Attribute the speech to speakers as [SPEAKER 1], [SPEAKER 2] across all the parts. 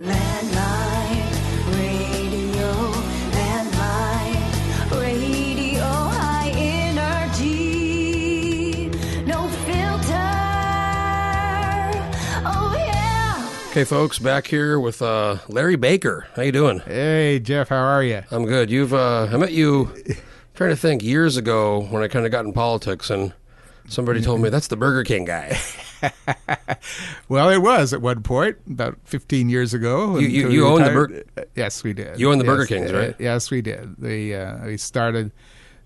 [SPEAKER 1] Landmine radio, landmine radio, high energy, no filter. Oh yeah.
[SPEAKER 2] Okay, folks, back here with uh, Larry Baker. How you doing?
[SPEAKER 3] Hey Jeff, how are you?
[SPEAKER 2] I'm good. You've uh, I met you. trying to think years ago when I kind of got in politics, and somebody told me that's the Burger King guy.
[SPEAKER 3] Well, it was at one point about 15 years ago.
[SPEAKER 2] You- you- you owned the
[SPEAKER 3] retired.
[SPEAKER 2] Bur-
[SPEAKER 3] Uh, Yes, we did.
[SPEAKER 2] You owned the
[SPEAKER 3] Yes,
[SPEAKER 2] Burger Kings,
[SPEAKER 3] uh,
[SPEAKER 2] right?
[SPEAKER 3] yes, we did. The uh, we started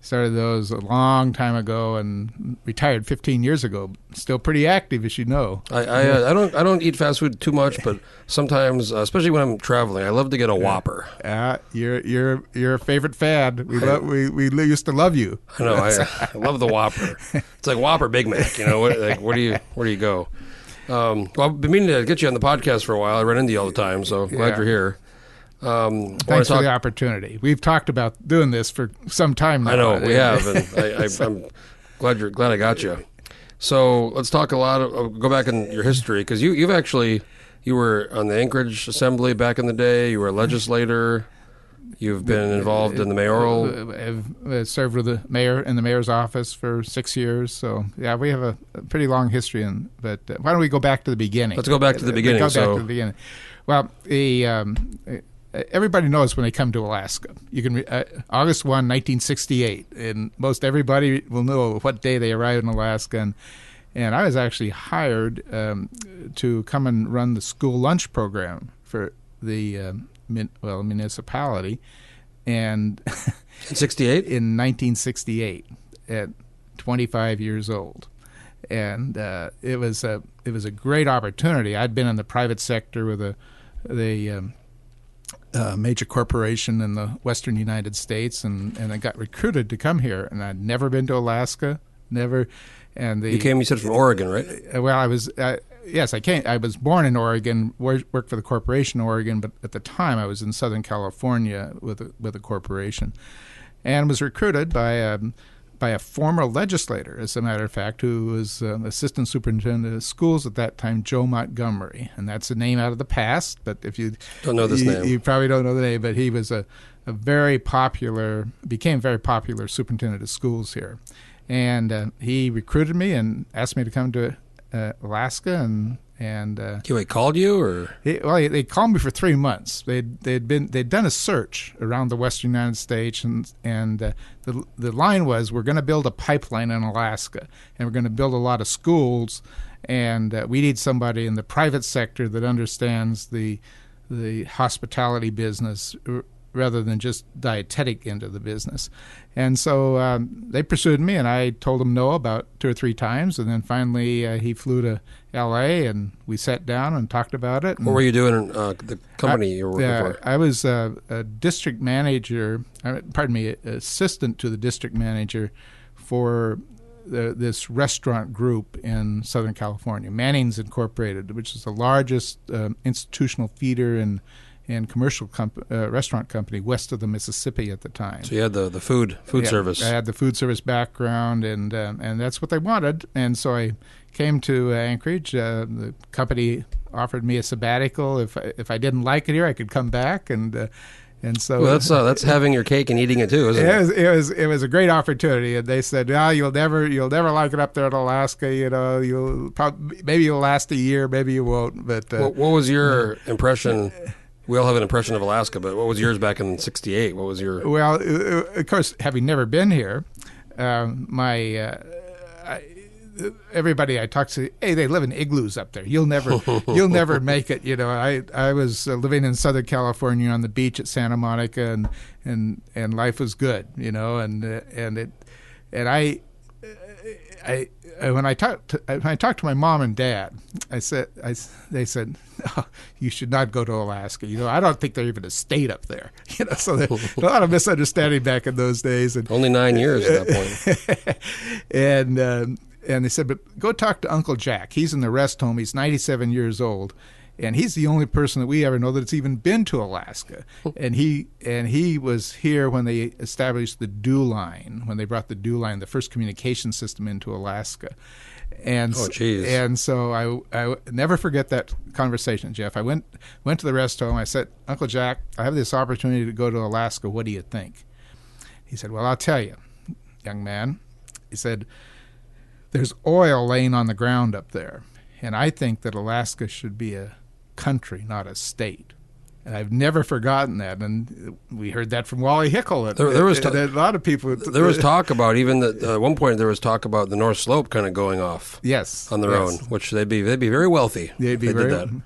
[SPEAKER 3] started those a long time ago and retired 15 years ago. Still pretty active, as you know.
[SPEAKER 2] I I, uh, I don't I don't eat fast food too much, but sometimes, uh, especially when I'm traveling, I love to get a Whopper.
[SPEAKER 3] Uh, you're you're you're a favorite fad. We lo- we we used to love you.
[SPEAKER 2] I know I, I love the Whopper. It's like Whopper Big Mac. You know, what, like where do you where do you go? Um, well, I've been meaning to get you on the podcast for a while. I run into you all the time, so glad
[SPEAKER 3] Yeah.
[SPEAKER 2] you're here. Um,
[SPEAKER 3] Thanks
[SPEAKER 2] talk-
[SPEAKER 3] for the opportunity. We've talked about doing this for some time now.
[SPEAKER 2] I know we have, and I, I'm glad you're glad I got you. So let's talk a lot. Of, uh, go back in your history because you you've actually you were on the Anchorage Assembly back in the day. You were a legislator. You've been involved in the mayoral.
[SPEAKER 3] I've served with the mayor in the mayor's office for six years. So yeah, we have a, a pretty long history. In, but uh, why don't we go back to the beginning?
[SPEAKER 2] Let's go back to the
[SPEAKER 3] Uh,
[SPEAKER 2] beginning,
[SPEAKER 3] Go back
[SPEAKER 2] so-
[SPEAKER 3] to the beginning. Well, the um, everybody knows when they come to Alaska. You can uh, August one, nineteen sixty eight, and most everybody will know what day they arrived in Alaska. And, and I was actually hired um, to come and run the school lunch program for the um, min- well municipality, and
[SPEAKER 2] In '68.
[SPEAKER 3] in 1968 at 25 years old, and uh, it was a it was a great opportunity. I'd been in the private sector with a the um, uh, major corporation in the western United States, and and I got recruited to come here, and I'd never been to Alaska, never, and the
[SPEAKER 2] You came. You said from Oregon, right?
[SPEAKER 3] uh, well, I was uh, yes, I came. I was born in Oregon, wor- worked for the corporation in Oregon, but at the time I was in Southern California with a, with a corporation, and was recruited by um, by a former legislator, as a matter of fact, who was um, assistant superintendent of schools at that time, Joe Montgomery, and that's a name out of the past. But if you
[SPEAKER 2] Don't know this
[SPEAKER 3] you,
[SPEAKER 2] name.
[SPEAKER 3] you probably don't know the name, but he was a a very popular, became very popular superintendent of schools here, and uh, he recruited me and asked me to come to uh, Alaska and and uh,
[SPEAKER 2] wait, called you or
[SPEAKER 3] he, well, they- called me for three months. They'd they'd been they'd done a search around the western United States, and and uh, the the line was we're going to build a pipeline in Alaska, and we're going to build a lot of schools, and uh, we need somebody in the private sector that understands the the hospitality business rather than just dietetic into the business. And so um, they pursued me, and I told them no about two or three times, and then finally uh, he flew to L.A. and we sat down and talked about it. and-
[SPEAKER 2] what were you doing in uh, the company you were working
[SPEAKER 3] yeah,
[SPEAKER 2] for?
[SPEAKER 3] I was uh, a district manager, uh, pardon me, assistant to the district manager for the, this restaurant group in Southern California, Manning's Incorporated, which is the largest um, institutional feeder and and commercial comp- uh, restaurant company west of the Mississippi at the time.
[SPEAKER 2] So you had the the food food
[SPEAKER 3] Yeah,
[SPEAKER 2] service.
[SPEAKER 3] I had the food service background, and um, and that's what they wanted. And so I came to uh, Anchorage. Uh, the company offered me a sabbatical. If I, if I didn't like it here, I could come back. And uh, and so
[SPEAKER 2] well, that's uh, that's having your cake and eating it too, isn't
[SPEAKER 3] it
[SPEAKER 2] it?
[SPEAKER 3] was, it was it was a great opportunity, and they said, "Ah, you'll never you'll never like it up there in Alaska. You know, you'll probably maybe you'll last a year, maybe you won't." But uh,
[SPEAKER 2] What, what was your impression? We all have an impression of Alaska, but what was yours back in '68? What was your?
[SPEAKER 3] Well, uh, of course, having never been here, um, my uh, I, everybody I talk to, hey, they live in igloos up there. You'll never, you'll never make it. You know, I I was uh, living in Southern California on the beach at Santa Monica, and and and life was good. You know, and uh, and it and I. I, I when I talked to, when I talked to my mom and dad, I said I, they said oh, you should not go to Alaska. You know, I don't think they're even a state up there. You know, so there, a lot of misunderstanding back in those days. And
[SPEAKER 2] Only nine years at that point.
[SPEAKER 3] and um, and they said, but go talk to Uncle Jack. He's in the rest home. He's 97 years old, and he's the only person that we ever know that's even been to Alaska. Hmm. and he and he was here when they established the DEW Line, when they brought the DEW Line, the first communication system into Alaska. And
[SPEAKER 2] Oh, geez.
[SPEAKER 3] and so I I never forget that conversation, Jeff. I went went to the rest home. I said, Uncle Jack, I have this opportunity to go to Alaska. What do you think? He said, Well, I'll tell you, young man. He said, There's oil laying on the ground up there, and I think that Alaska should be a country, not a state. And I've never forgotten that. And we heard that from Wally Hickel.
[SPEAKER 2] There- there was
[SPEAKER 3] a lot of people.
[SPEAKER 2] There was talk about even that uh, at one point there was talk about the North Slope kind of going off
[SPEAKER 3] yes
[SPEAKER 2] on their
[SPEAKER 3] yes.
[SPEAKER 2] own, which they'd be they'd be very wealthy.
[SPEAKER 3] They'd be
[SPEAKER 2] they
[SPEAKER 3] very.
[SPEAKER 2] did that.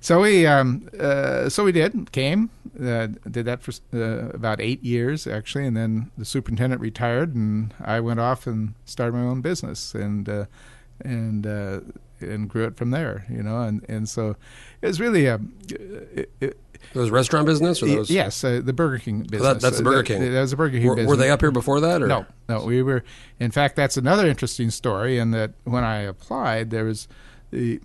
[SPEAKER 3] So we, um, uh, so we did. Came, uh, did that for uh, about eight years actually, and then the superintendent retired, and I went off and started my own business, and uh, and uh, and grew it from there. You know, and and so it was really a. It, it,
[SPEAKER 2] It was restaurant business, or was,
[SPEAKER 3] yes, uh, the Burger King business.
[SPEAKER 2] that- that's the Burger
[SPEAKER 3] Uh,
[SPEAKER 2] King.
[SPEAKER 3] That, that was the Burger King
[SPEAKER 2] Were,
[SPEAKER 3] business.
[SPEAKER 2] were they up here before that, or
[SPEAKER 3] No, no, we were. In fact, that's another interesting story. In that when I applied, there was the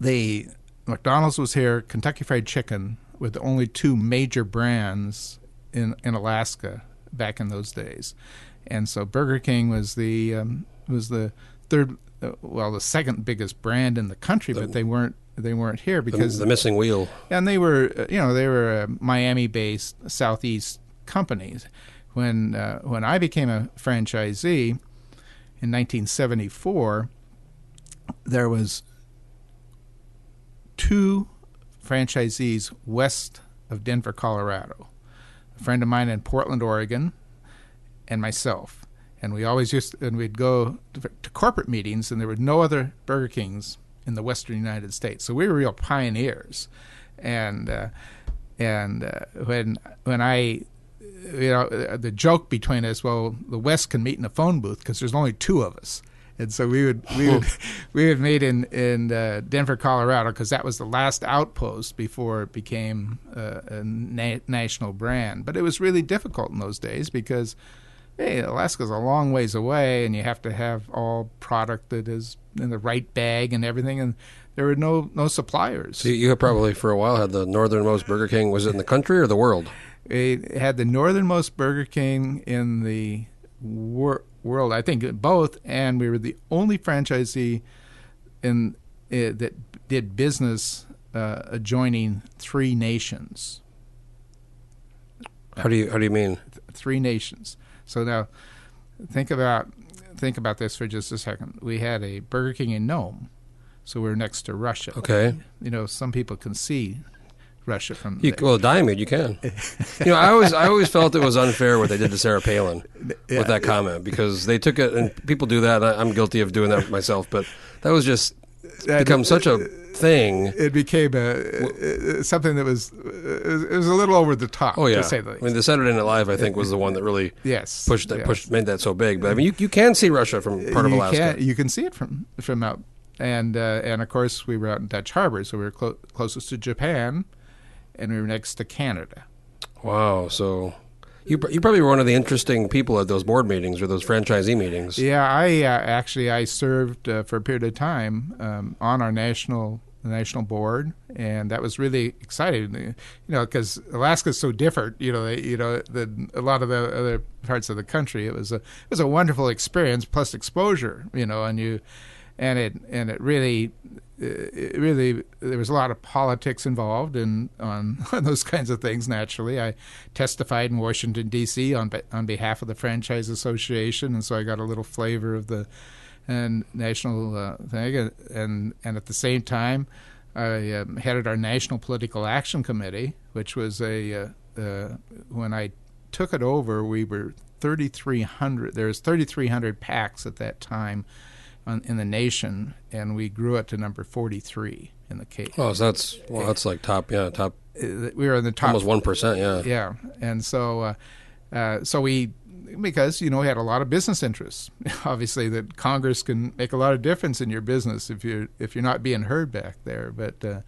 [SPEAKER 3] the McDonald's was here. Kentucky Fried Chicken were the only two major brands in in Alaska back in those days, and so Burger King was the um, was the third, uh, well, the second biggest brand in the country, but they weren't they weren't here
[SPEAKER 2] the,
[SPEAKER 3] because
[SPEAKER 2] the missing wheel?
[SPEAKER 3] and they were uh, you know they were a Miami-based southeast companies. When uh, when I became a franchisee in 1974, there was two franchisees west of Denver, Colorado. A friend of mine in Portland, Oregon, and myself. And we always used and we'd go to, to corporate meetings, and there were no other Burger Kings in the Western United States. So we were real pioneers. And uh, and uh, when when I you know uh, the joke between us, well, the West can meet in a phone booth because there's only two of us. And so we would we would we would meet in in uh, Denver, Colorado, because that was the last outpost before it became uh, a na- national brand. But it was really difficult in those days because hey, Alaska's a long ways away, and you have to have all product that is in the right bag and everything, and there were no no suppliers.
[SPEAKER 2] So you, probably for a while had the northernmost Burger King. Was it in the country or the world?
[SPEAKER 3] It had the northernmost Burger King in the wor- world, I think both, and we were the only franchisee in uh, that did business uh, adjoining three nations.
[SPEAKER 2] How do you how do you mean?
[SPEAKER 3] three nations. So now, think about think about this for just a second. We had a Burger King in Nome, so we're next to Russia.
[SPEAKER 2] Okay,
[SPEAKER 3] You know, some people can see Russia from
[SPEAKER 2] you,
[SPEAKER 3] there.
[SPEAKER 2] well, Diomede, you can. you know, I always I always felt it was unfair what they did to Sarah Palin with that comment because they took it and people do that. I, I'm guilty of doing that myself, but that was just become such a thing.
[SPEAKER 3] it became a, something that was it was a little over the top.
[SPEAKER 2] Oh yeah,
[SPEAKER 3] to say the
[SPEAKER 2] I mean the Saturday Night Live I think was the one that really
[SPEAKER 3] yes,
[SPEAKER 2] pushed that
[SPEAKER 3] yes.
[SPEAKER 2] pushed made that so big. But I mean you, you can see Russia from part of
[SPEAKER 3] you
[SPEAKER 2] Alaska.
[SPEAKER 3] Can, you can see it from from out, and uh, and of course we were out in Dutch Harbor, so we were clo- closest to Japan, and we were next to Canada.
[SPEAKER 2] Wow, so you you probably were one of the interesting people at those board meetings or those franchisee meetings.
[SPEAKER 3] Yeah, I uh, actually I served uh, for a period of time um, on our national national board, and that was really exciting. You know, because Alaska's so different. You know, you know than a lot of the other parts of the country. It was a it was a wonderful experience plus exposure. You know, and you and it and it really it really there was a lot of politics involved in on, on those kinds of things naturally. I testified in washington d.c on on behalf of the franchise association and so i got a little flavor of the and national uh, thing and, and and at the same time i um, headed our national political action committee which was a uh, uh, when i took it over we were 3300 there was 3300 PACs at that time on, in the nation, and we grew it to number 43 in the case.
[SPEAKER 2] Oh, so that's well, that's like top, yeah, top,
[SPEAKER 3] Uh, We were in the top.
[SPEAKER 2] almost one percent, yeah.
[SPEAKER 3] Yeah, and so, uh, uh, so we, because you know, we had a lot of business interests. Obviously, that Congress can make a lot of difference in your business if you're if you're not being heard back there. But uh,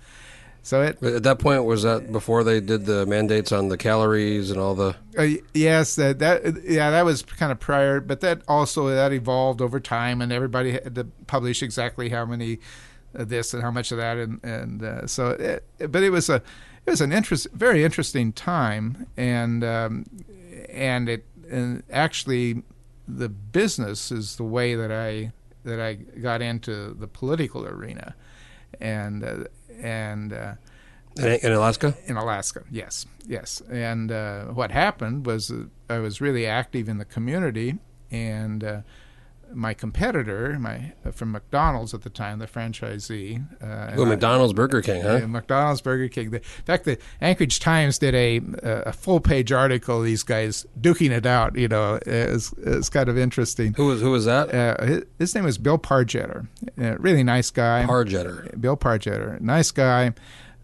[SPEAKER 3] so it,
[SPEAKER 2] At that point, was that before they did the mandates on the calories and all the?
[SPEAKER 3] Uh, yes, that that yeah, that was kind of prior, but that also that evolved over time, and everybody had to publish exactly how many of this and how much of that, and and uh, so. It, but it was a it was an interest, very interesting time, and um, and it and actually the business is the way that I that I got into the political arena, and uh, and uh,
[SPEAKER 2] In, Alaska?
[SPEAKER 3] in Alaska. Yes, yes. And uh, what happened was uh, I was really active in the community, and uh, my competitor, my uh, from McDonald's at the time, the franchisee. Uh, I-
[SPEAKER 2] McDonald's Burger King, huh?
[SPEAKER 3] uh, McDonald's, Burger King. The, in fact, the Anchorage Times did a a full page article. These guys duking it out. You know, it's, it's kind of interesting.
[SPEAKER 2] Who was who was that?
[SPEAKER 3] Uh, his, his name was Bill Pargetter. Uh, really nice guy.
[SPEAKER 2] Parjetter.
[SPEAKER 3] Bill Pargetter, nice guy,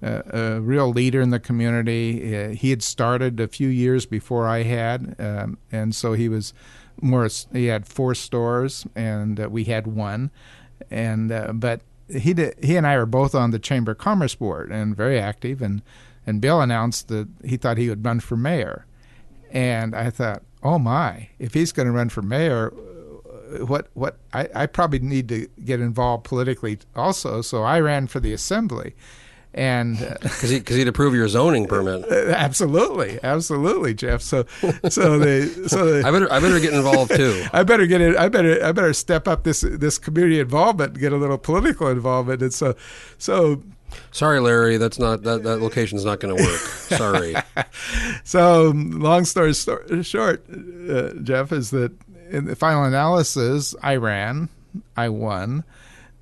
[SPEAKER 3] uh, a real leader in the community. Uh, he had started a few years before I had, um, and so he was more. He had four stores, and uh, we had one, and uh, but he did, he and I were both on the Chamber of Commerce board and very active, and and Bill announced that he thought he would run for mayor, and I thought, oh my, if he's going to run for mayor, what what I, I probably need to get involved politically also. So I ran for the assembly, and uh,
[SPEAKER 2] Because he, he'd approve your zoning permit.
[SPEAKER 3] absolutely, absolutely, Jeff. So so they so they, I
[SPEAKER 2] better I better get involved too.
[SPEAKER 3] I better get it. I better I better step up this this community involvement, get a little political involvement, and so so
[SPEAKER 2] Sorry, Larry, that's not that that location's not going to work. Sorry.
[SPEAKER 3] So, long story short, uh, Jeff, is that in the final analysis, I ran, I won,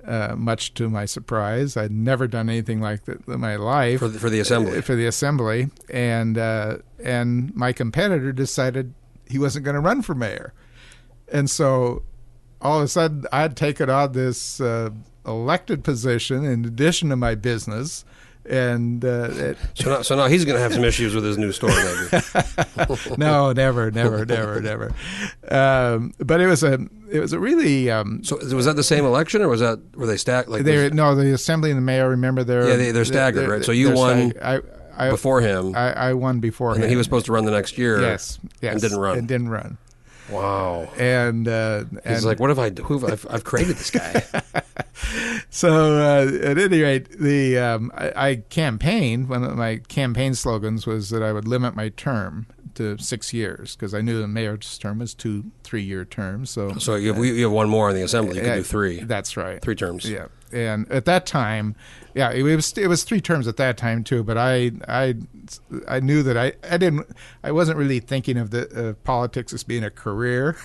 [SPEAKER 3] uh, much to my surprise. I'd never done anything like that in my life
[SPEAKER 2] For the, for the assembly.
[SPEAKER 3] for the assembly, and uh, and my competitor decided he wasn't going to run for mayor, and so all of a sudden I'd taken on this uh, elected position in addition to my business. And uh, it,
[SPEAKER 2] So now, so now he's going to have some issues with his new store, maybe.
[SPEAKER 3] no, never, never, never, never. Um, but it was a it was a really um,
[SPEAKER 2] So was that the same election, or was that were they stacked like
[SPEAKER 3] they
[SPEAKER 2] was-
[SPEAKER 3] no the assembly and the mayor. Remember they're
[SPEAKER 2] Yeah, they- they're staggered, right? So you won.
[SPEAKER 3] I, I,
[SPEAKER 2] before him,
[SPEAKER 3] I, I won before
[SPEAKER 2] and
[SPEAKER 3] him.
[SPEAKER 2] then he was supposed to run the next year?
[SPEAKER 3] yes, yes,
[SPEAKER 2] and didn't run.
[SPEAKER 3] and didn't run.
[SPEAKER 2] Wow.
[SPEAKER 3] And uh,
[SPEAKER 2] He's
[SPEAKER 3] and
[SPEAKER 2] like, what have I? Who have I've, I've created this guy?
[SPEAKER 3] so uh, at any rate, the um, I, I campaigned. One of my campaign slogans was that I would limit my term to six years because I knew the mayor's term was two three year terms. So
[SPEAKER 2] so you have, you have one more in the assembly. You can do three,
[SPEAKER 3] That's right.
[SPEAKER 2] three terms.
[SPEAKER 3] Yeah, and at that time, yeah, it was it was three terms at that time too. But I I I knew that I I didn't I wasn't really thinking of the of politics as being a career.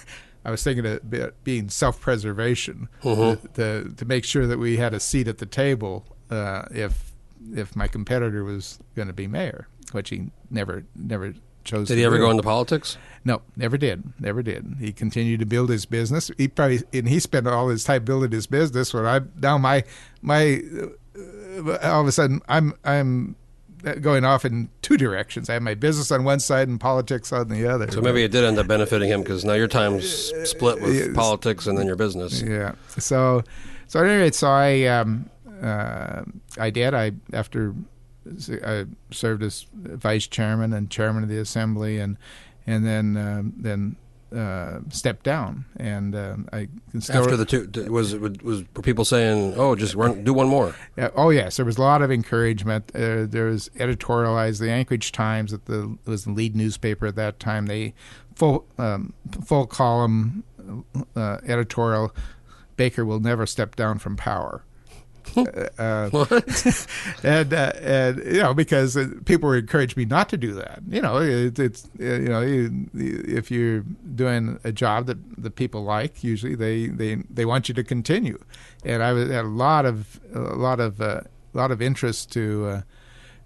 [SPEAKER 3] I was thinking of it being self preservation
[SPEAKER 2] Mm-hmm.
[SPEAKER 3] to to make sure that we had a seat at the table uh, if if my competitor was going to be mayor, which he never never chose.
[SPEAKER 2] Did he ever go into politics?
[SPEAKER 3] No, never did. Never did. He continued to build his business. He probably and he spent all his time building his business. When I now my my uh, all of a sudden I'm I'm going off in two directions. I have my business on one side and politics on the other.
[SPEAKER 2] So maybe it did end up benefiting him because now your time's split with politics and then your business.
[SPEAKER 3] Yeah. So, so at any rate, so I, um, uh, I did. I after I served as vice chairman and chairman of the assembly, and and then um, then uh, stepped down, and um, I
[SPEAKER 2] After the two, was was were people saying, "Oh, just run, do one more"?
[SPEAKER 3] Yeah, oh yes, there was a lot of encouragement. Uh, there was editorialized. The Anchorage Times, that the was the lead newspaper at that time. They full um, full column uh, editorial. Baker will never step down from power. uh,
[SPEAKER 2] What?
[SPEAKER 3] and uh, and you know because uh, people were encouraged me not to do that. You know, it, it's uh, you know you, if you're doing a job that the people like, usually they they they want you to continue. And I had a lot of a lot of uh, a lot of interest to. Uh,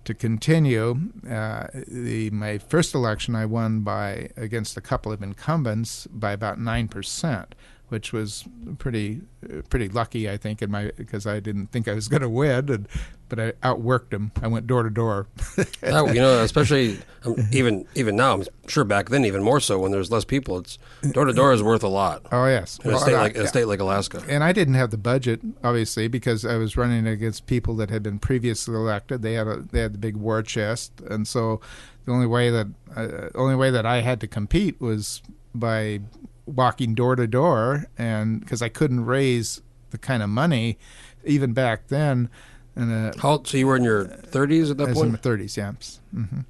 [SPEAKER 3] to continue, uh, the my first election I won by against a couple of incumbents by about nine percent, which was pretty pretty lucky I think in my because I didn't think I was going to win, and, but I outworked him. I went door to door.
[SPEAKER 2] That, you know, especially um, even even now, I'm sure back then even more so when there's less people. It's door to door is worth a lot
[SPEAKER 3] Oh yes,
[SPEAKER 2] in a
[SPEAKER 3] Well,
[SPEAKER 2] state
[SPEAKER 3] I-
[SPEAKER 2] like in a
[SPEAKER 3] yeah.
[SPEAKER 2] state like Alaska.
[SPEAKER 3] and I didn't have the budget, obviously, because I was running against people that had been previously elected. They had a they had the big war chest, and so the only way that uh, only way that I had to compete was by walking door to door, and because I couldn't raise the kind of money, even back then, and uh,
[SPEAKER 2] How so you were in your 30s at that
[SPEAKER 3] I was in
[SPEAKER 2] point?
[SPEAKER 3] my thirties, yeah. hmm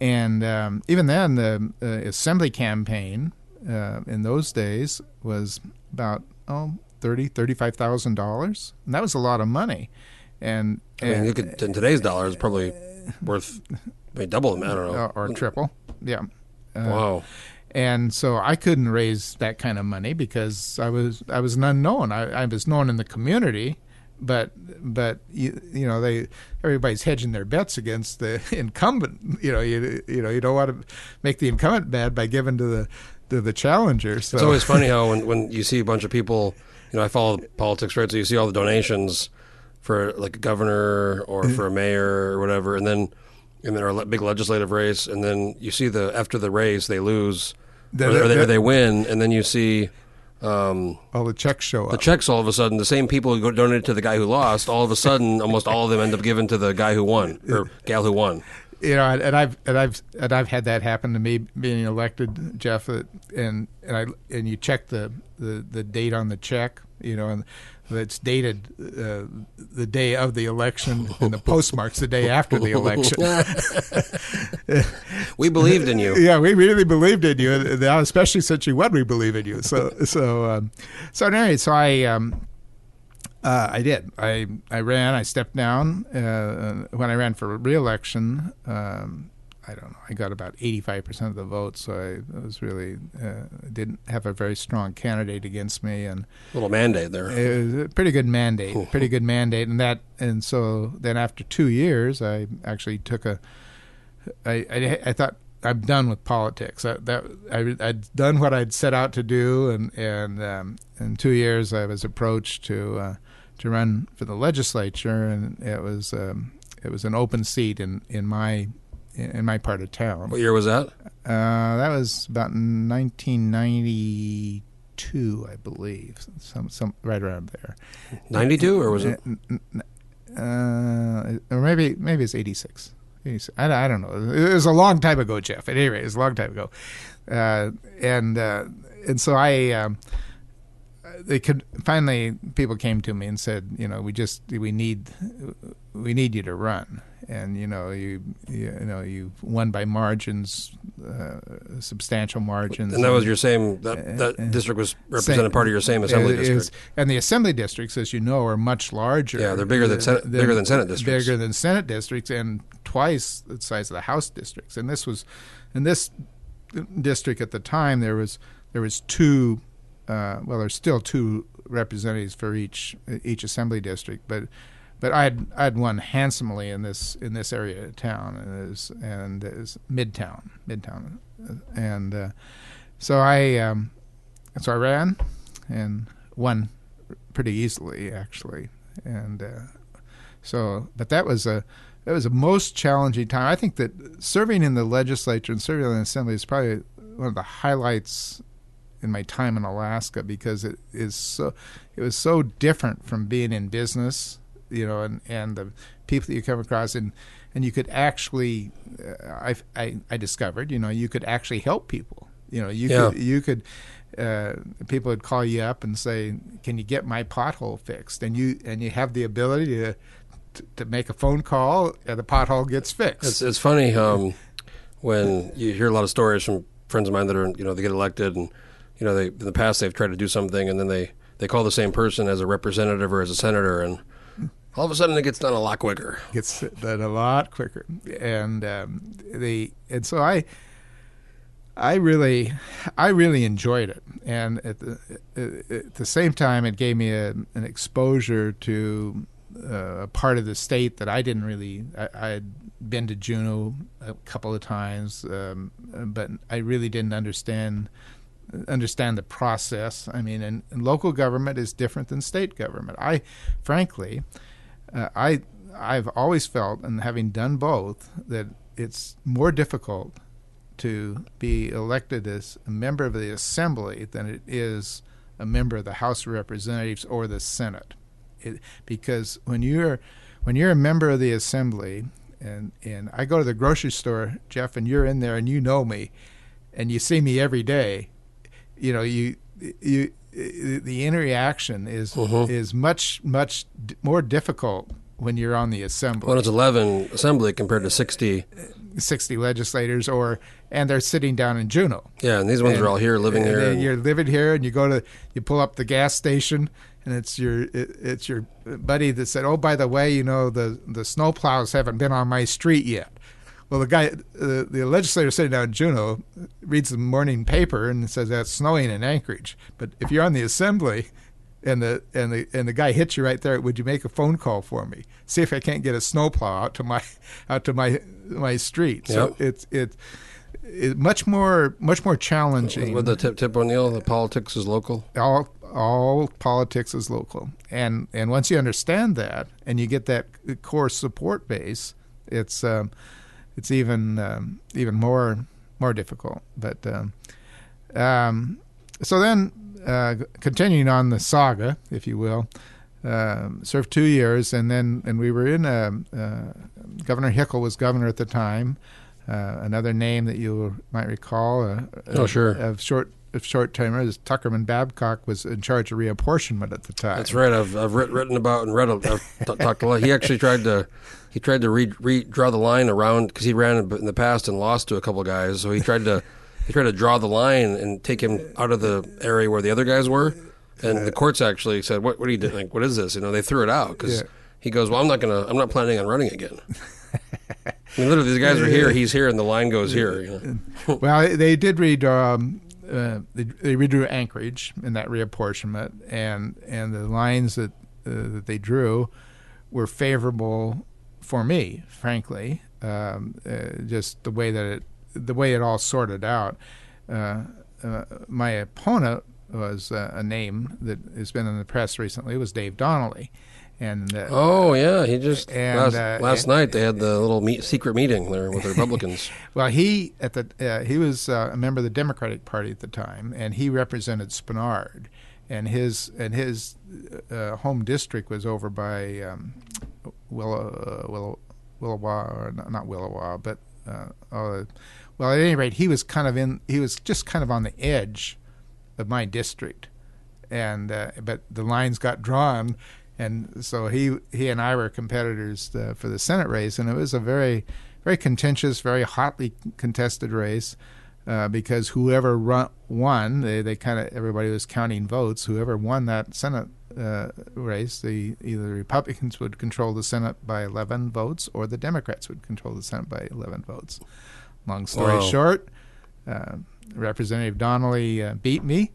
[SPEAKER 3] And um, even then, the uh, assembly campaign uh, in those days was about oh thirty, thirty-five thousand dollars, and that was a lot of money. And,
[SPEAKER 2] I mean, you could in today's dollars probably worth maybe double. I don't know.
[SPEAKER 3] or, or triple, yeah. Uh,
[SPEAKER 2] wow.
[SPEAKER 3] And so I couldn't raise that kind of money because I was I was an unknown. I, I was known in the community, but but you, you know they everybody's hedging their bets against the incumbent. You know you you know you don't want to make the incumbent bad by giving to the to the challenger. So
[SPEAKER 2] It's always funny how when, when you see a bunch of people, you know, I follow politics, right? So you see all the donations for like a governor or
[SPEAKER 3] Mm.
[SPEAKER 2] for a mayor or whatever, and then and then a big legislative race, and then you see the after the race they lose or, they, or they, or they win, and then you see um,
[SPEAKER 3] all the checks show up.
[SPEAKER 2] the checks all of a sudden the same people who go donated to the guy who lost, all of a sudden almost all of them end up given to the guy who won or gal who won.
[SPEAKER 3] you know, and I've and I've and I've had that happen to me being elected, Jeff. And and I and you check the the, the date on the check, you know, and it's dated uh, the day of the election, and the postmark's the day after the election.
[SPEAKER 2] We believed in you.
[SPEAKER 3] yeah, we really believed in you, especially since you won, we believe in you. So so um, so anyway, so I. Um, uh, I did. I I ran. I stepped down uh, when I ran for re-election. Um, I don't know. I got about eighty-five percent of the vote, so I was really uh, didn't have a very strong candidate against me, and
[SPEAKER 2] Little mandate there.
[SPEAKER 3] it was a pretty good mandate. Pretty good mandate, and that and so then after two years, I actually took a. I I, I thought. I'm done with politics. I, that I, I'd done what I'd set out to do, and and um, in two years I was approached to uh, to run for the legislature, and it was um, it was an open seat in, in my in my part of town.
[SPEAKER 2] What year was that?
[SPEAKER 3] Uh, that was about 1992, I believe, some some right around there.
[SPEAKER 2] 92 or was it?
[SPEAKER 3] Uh, or maybe maybe it's 86. 86. I, I don't know. It was a long time ago, Jeff. At any rate, it was a long time ago, uh, and uh, and so I. Um, they could finally people came to me and said you know we just we need we need you to run and you know you you know you won by margins uh, substantial margins
[SPEAKER 2] And that was your same, that, that district was represented
[SPEAKER 3] Same.
[SPEAKER 2] part of your same assembly
[SPEAKER 3] is-
[SPEAKER 2] district.
[SPEAKER 3] and the assembly districts, as you know, are much larger.
[SPEAKER 2] Yeah, they're bigger than Senate- bigger than Senate districts.
[SPEAKER 3] Bigger than Senate districts, and twice the size of the House districts. And this was, in this district at the time, there was there was two. Uh, well, there's still two representatives for each each assembly district, but but I'd I'd won handsomely in this in this area of town, and was, and was Midtown, Midtown, and uh, so I um, so I ran and won pretty easily actually, and uh, so but that was a that was a most challenging time. I think that serving in the legislature and serving in the assembly is probably one of the highlights in my time in Alaska because it is so it was so different from being in business, you know, and, and the people that you come across and and you could actually uh, I, I I discovered, you know, you could actually help people. You know, you
[SPEAKER 2] Yeah.
[SPEAKER 3] could you could uh, people would call you up and say, "Can you get my pothole fixed?" And you and you have the ability to to, to make a phone call and the pothole gets fixed.
[SPEAKER 2] It's, it's funny um, when you hear a lot of stories from friends of mine that are, you know, they get elected and, you know, they in the past they've tried to do something and then they, they call the same person as a representative or as a senator and all of a sudden it gets done a lot quicker.
[SPEAKER 3] gets done a lot quicker. And um, the and so I I really I really enjoyed it, and at the at the same time, it gave me a, an exposure to uh, a part of the state that I didn't really. I, had been to Juneau a couple of times, um, but I really didn't understand understand the process. I mean, and, and local government is different than state government. I, frankly, uh, I I've always felt, and having done both, that it's more difficult to be elected as a member of the assembly than it is a member of the House of Representatives or the Senate, it, because when you're when you're a member of the assembly, and and I go to the grocery store, Jeff, and you're in there, and you know me, and you see me every day, you know you you the interaction is
[SPEAKER 2] Mhm.
[SPEAKER 3] is much much more difficult when you're on the assembly.
[SPEAKER 2] When it's 11 assembly compared to 60.
[SPEAKER 3] 60 legislators or and they're sitting down in Juneau.
[SPEAKER 2] Yeah, and these ones
[SPEAKER 3] And-
[SPEAKER 2] are all here living
[SPEAKER 3] and
[SPEAKER 2] here. and-
[SPEAKER 3] You're living here and you go to you pull up the gas station and it's your it, it's your buddy that said, "Oh, by the way, you know the the snowplows haven't been on my street yet." Well, the guy, uh, the legislator sitting down in Juneau, reads the morning paper and says that's snowing in Anchorage. But if you're on the assembly, and the and the and the guy hits you right there, would you make a phone call for me? See if I can't get a snowplow out to my out to my my street. So it's it's it, much more much more challenging.
[SPEAKER 2] With the Tip Tip O'Neill, the politics is local.
[SPEAKER 3] all all politics is local, and and once you understand that and you get that core support base, it's um, it's even um, even more more difficult. But um, um, so then, uh, continuing on the saga, if you will, um, served two years, and then and we were in. Um, uh, Governor Hickel was governor at the time. Uh, another name that you might recall. Uh,
[SPEAKER 2] Oh, sure.
[SPEAKER 3] Of short of short termers, Tuckerman Babcock was in charge of reapportionment at the time.
[SPEAKER 2] That's right. I've I've writ, written about and read. a- I've t- talked a lot. He actually tried to he tried to re, redraw the line around because he ran in the past and lost to a couple guys. So he tried to he tried to draw the line and take him out of the area where the other guys were. And the courts actually said, "What what are you doing? Like, what is this?" You know, they threw it out because
[SPEAKER 3] Yeah.
[SPEAKER 2] he goes, "Well, I'm not gonna. I'm not planning on running again." I mean, literally, these guys are here. He's here, and the line goes here. You know?
[SPEAKER 3] well, they did read. Um, uh, they, they redrew Anchorage in that reapportionment, and and the lines that uh, that they drew were favorable for me, frankly. Um, uh, just the way that it the way it all sorted out. Uh, uh, my opponent was uh, a name that has been in the press recently was Dave Donley, and uh,
[SPEAKER 2] Oh yeah, he just
[SPEAKER 3] And,
[SPEAKER 2] last,
[SPEAKER 3] uh,
[SPEAKER 2] last
[SPEAKER 3] and-
[SPEAKER 2] night they had the little meet, secret meeting there with the Republicans.
[SPEAKER 3] Well, he at the uh, he was uh, a member of the Democratic Party at the time, and he represented Spenard, and his and his uh, home district was over by um, Willow uh, Willow or not, not Willowa, but uh, uh, well, at any rate, he was kind of in. He was just kind of on the edge of my district, and uh, but the lines got drawn, and so he he and I were competitors uh, for the Senate race, and it was a very very contentious, very hotly contested race. Uh, because whoever run, won, they, they kind of everybody was counting votes. Whoever won that Senate uh, race, the either the Republicans would control the Senate by 11 votes, or the Democrats would control the Senate by 11 votes. Long story
[SPEAKER 2] Wow.
[SPEAKER 3] short, uh, Representative Donley uh, beat me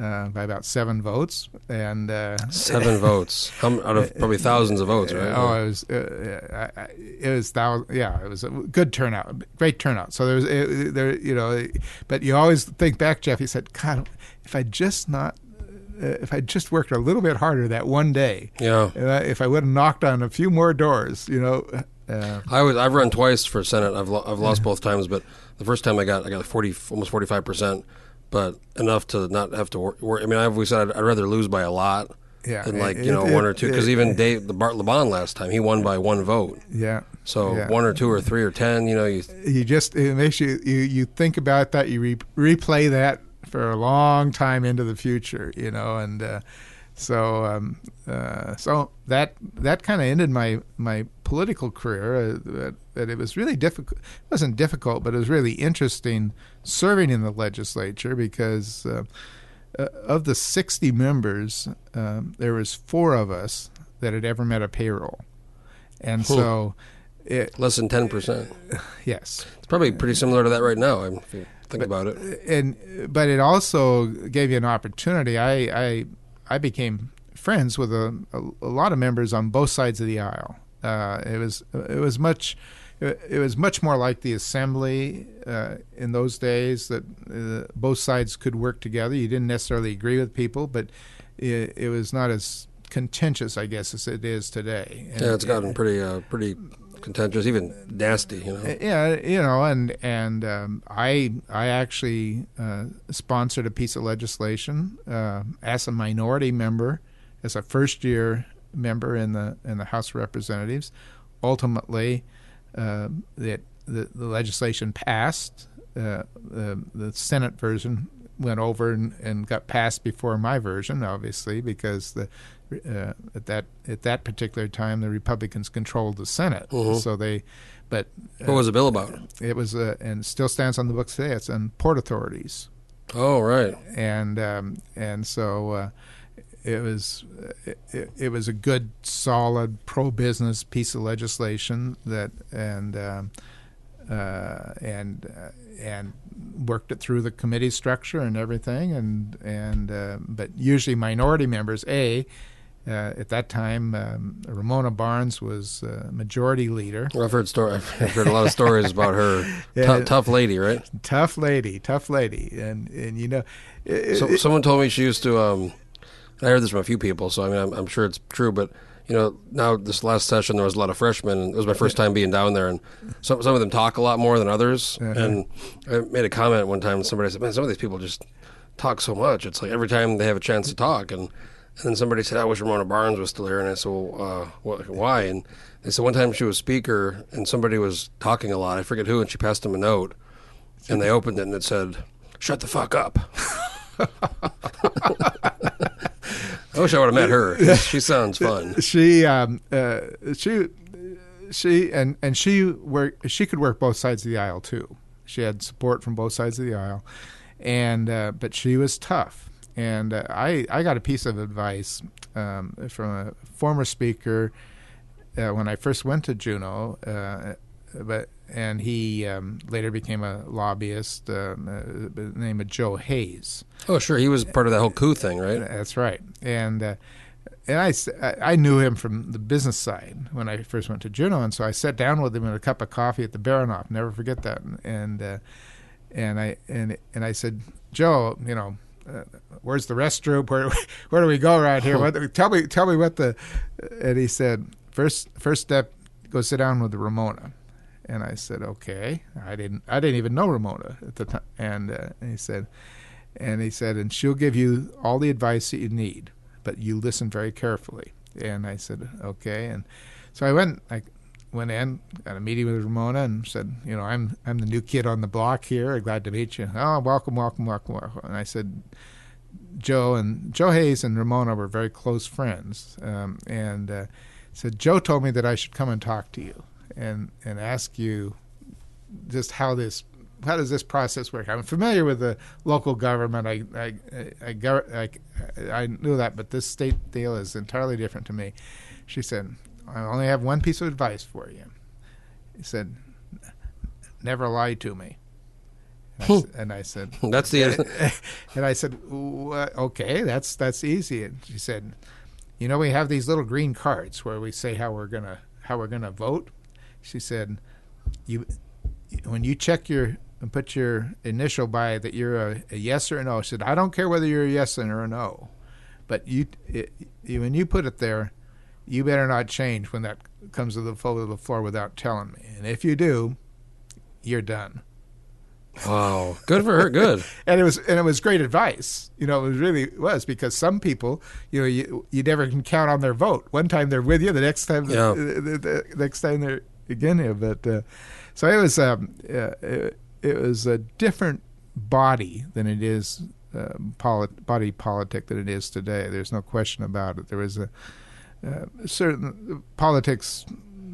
[SPEAKER 3] uh, by about seven votes, and uh,
[SPEAKER 2] Seven votes How, out of probably thousands of votes, right?
[SPEAKER 3] Oh, it was uh, I, I, it was thou yeah, it was a good turnout, great turnout. So there was it, there, you know, but you always think back, Jeff. He said, "God, if I just not." If I just worked a little bit harder that one day,
[SPEAKER 2] yeah.
[SPEAKER 3] if I would have knocked on a few more doors, you know, uh,
[SPEAKER 2] I was I've run twice for Senate. I've lo- I've lost both times, but the first time I got I got forty almost forty five percent, but enough to not have to work. work. I mean, I've always said I'd, I'd rather lose by a lot
[SPEAKER 3] Yeah,
[SPEAKER 2] than like
[SPEAKER 3] it-
[SPEAKER 2] you know
[SPEAKER 3] it-
[SPEAKER 2] one or two. Because even Dave the Bart LeBon last time he won by one vote.
[SPEAKER 3] yeah.
[SPEAKER 2] So
[SPEAKER 3] Yeah.
[SPEAKER 2] one or two or three or ten, you know, you
[SPEAKER 3] you just it makes you you, you think about that you re, replay that for a long time into the future you know and uh, so um, uh, so that that kind of ended my my political career uh, that, that it was really difficult it wasn't difficult but it was really interesting serving in the legislature because uh, uh, of the 60 members um, there was four of us that had ever met a payroll and
[SPEAKER 2] Hmm.
[SPEAKER 3] so it,
[SPEAKER 2] less than ten percent.
[SPEAKER 3] yes
[SPEAKER 2] It's probably pretty similar to that right now. I'm- Think about it.
[SPEAKER 3] and but it also gave you an opportunity. I I, I became friends with a, a, a lot of members on both sides of the aisle. Uh, it was it was much it was much more like the assembly uh, in those days that uh, both sides could work together. You didn't necessarily agree with people, but it, it was not as contentious, I guess, as it is today. And-
[SPEAKER 2] Yeah, it's gotten pretty uh, pretty contentious, even nasty. You know.
[SPEAKER 3] yeah, you know, and and um, I I actually uh, sponsored a piece of legislation uh, as a minority member, as a first year member in the in the House of Representatives. Ultimately, uh, that the, the legislation passed. Uh, the, the Senate version went over and, and got passed before my version, obviously, because the uh, at that at that particular time the Republicans controlled the Senate,
[SPEAKER 2] Mhm.
[SPEAKER 3] so they. But
[SPEAKER 2] What was the bill about?
[SPEAKER 3] it was uh, and still stands on the books today. It's on port authorities,
[SPEAKER 2] Oh, right.
[SPEAKER 3] and um, and so uh, it was it, it was a good, solid, pro-business piece of legislation that and um, uh, and uh, and worked it through the committee structure and everything, and and uh, but usually minority members. A uh, at that time, um, Ramona Barnes was uh, majority leader.
[SPEAKER 2] Well, I've heard story. I've heard a lot of stories about her.
[SPEAKER 3] Yeah.
[SPEAKER 2] Tough lady, right?
[SPEAKER 3] Tough lady, tough lady, and and you know, it-
[SPEAKER 2] So,
[SPEAKER 3] it-
[SPEAKER 2] someone told me she used to. Um, I heard this from a few people, so I mean, I'm, I'm sure it's true. But you know, now this last session there was a lot of freshmen, and it was my first time being down there, and some some of them talk a lot more than others.
[SPEAKER 3] Uh-huh.
[SPEAKER 2] And I made a comment one time. Somebody said, "Man, some of these people just talk so much. It's like every time they have a chance to talk." And and then somebody said, "I wish Ramona Barnes was still here." And I said, "Well, uh, wh- why?" And they said one time she was speaker, and somebody was talking a lot. I forget who, and she passed them a note, and they opened it, and it said, "Shut the fuck up." I wish I would have met her. She sounds fun.
[SPEAKER 3] she um, uh, she she and and she work she could work both sides of the aisle too. She had support from both sides of the aisle, and uh, but she was tough. And uh, I I got a piece of advice um, from a former speaker uh, when I first went to Juneau, uh, but and he um, later became a lobbyist um, uh, by the name of Joe Hayes.
[SPEAKER 2] Oh, sure. He was part of that whole coup thing, right?
[SPEAKER 3] That's right. And uh, and I- I knew him from the business side when I first went to Juneau, and so I sat down with him in a cup of coffee at the Baranof. Never forget that. And uh, and I and and I said, Joe, you know. Uh, where's the restroom? Where where do we go around here? What, tell me tell me what the. And he said, first first step, go sit down with Ramona. And I said, okay. I didn't I didn't even know Ramona at the time. And, uh, and he said, and he said, and she'll give you all the advice that you need, but you listen very carefully. And I said, okay. And so I went, I went in, got a meeting with Ramona, and said, you know, I'm I'm the new kid on the block here. Glad to meet you. Oh, welcome, welcome, welcome, welcome. And I said, Joe and Joe Hayes and Ramona were very close friends, um, and uh, said Joe told me that I should come and talk to you and and ask you just how this how does this process work? I'm familiar with the local government. I I I, I, I, I knew that, but this state deal is entirely different to me. She said, "I only have one piece of advice for you." He said, "Never lie to me." And I, and said,
[SPEAKER 2] That's the
[SPEAKER 3] and I said, "Okay, that's that's easy." And she said, "You know, we have these little green cards where we say how we're gonna how we're gonna vote." She said, "You when you check your and put your initial by that you're a, a yes or a no." She said, "I don't care whether you're a yes or a no, but you, it, you when you put it there, you better not change when that comes to the vote of the floor without telling me. And if you do, you're done."
[SPEAKER 2] wow. Good for her. Good.
[SPEAKER 3] and it was and it was great advice. You know, it was really was because some people, you know, you you never can count on their vote. One time they're with you, the next time,
[SPEAKER 2] Yeah.
[SPEAKER 3] the, the, the next time they're against you. But uh, so it was um, uh, it, it was a different body than it is Uh, polit- body politic than it is today. There's no question about it. There was a uh, certain politics,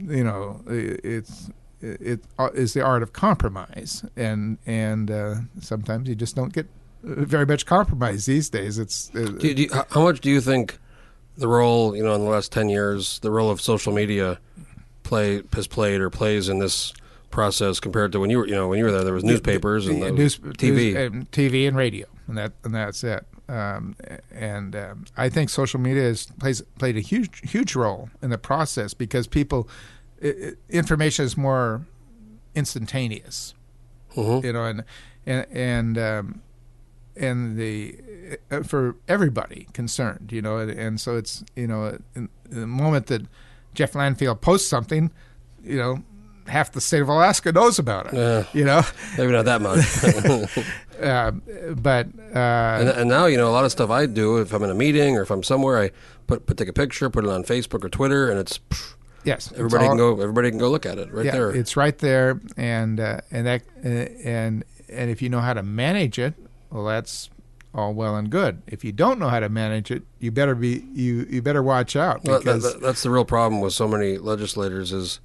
[SPEAKER 3] you know, it's it uh, is the art of compromise, and and uh, sometimes you just don't get uh, very much compromise these days. It's uh,
[SPEAKER 2] Do, do you, how- much do you think the role, you know, in the last 10 years, the role of social media play has played or plays in this process compared to when you were, you know, when you were there, there was newspapers and
[SPEAKER 3] the- news,
[SPEAKER 2] TV.
[SPEAKER 3] news- and TV and radio, and that and that's it. Um, and um, I think social media has plays played a huge huge role in the process because people i i information is more instantaneous,
[SPEAKER 2] Mhm.
[SPEAKER 3] you know, and and and um, and the uh, for everybody concerned, you know, and, and so it's you know, in, in the moment that Jeff Landfield posts something, you know, half the state of Alaska knows about it,
[SPEAKER 2] Yeah.
[SPEAKER 3] you know.
[SPEAKER 2] Maybe not that much.
[SPEAKER 3] Uh, but uh,
[SPEAKER 2] and, and now, you know, a lot of stuff I do, if I'm in a meeting or if I'm somewhere, I put, put take a picture, put it on Facebook or Twitter, and it's pff,
[SPEAKER 3] yes,
[SPEAKER 2] everybody
[SPEAKER 3] all-
[SPEAKER 2] can go. Everybody can go look at it right
[SPEAKER 3] yeah,
[SPEAKER 2] there.
[SPEAKER 3] It's right there, and uh, and that uh, and and if you know how to manage it, well, that's all well and good. If you don't know how to manage it, you better be you you better watch out
[SPEAKER 2] Well, that-
[SPEAKER 3] because
[SPEAKER 2] that- that's the real problem with so many legislators is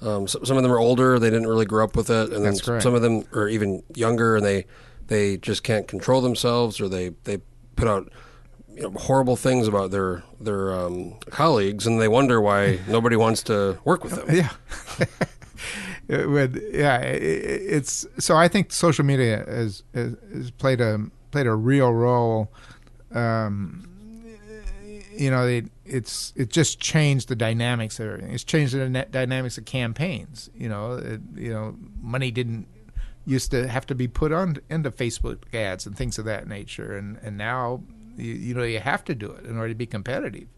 [SPEAKER 2] um, some, some of them are older they didn't really grow up with it and then some of them are even younger and they they just can't control themselves or they they put out you know, horrible things about their their um, colleagues, and they wonder why nobody wants to work with them.
[SPEAKER 3] Yeah. it would, yeah, i- i- it's so. I think social media has, has, has played a played a real role. Um, you know, it, it's it just changed the dynamics of everything. It's changed the dynamics of campaigns. You know, it, you know, money didn't used to have to be put on into Facebook ads and things of that nature, and and now you, you know you have to do it in order to be competitive.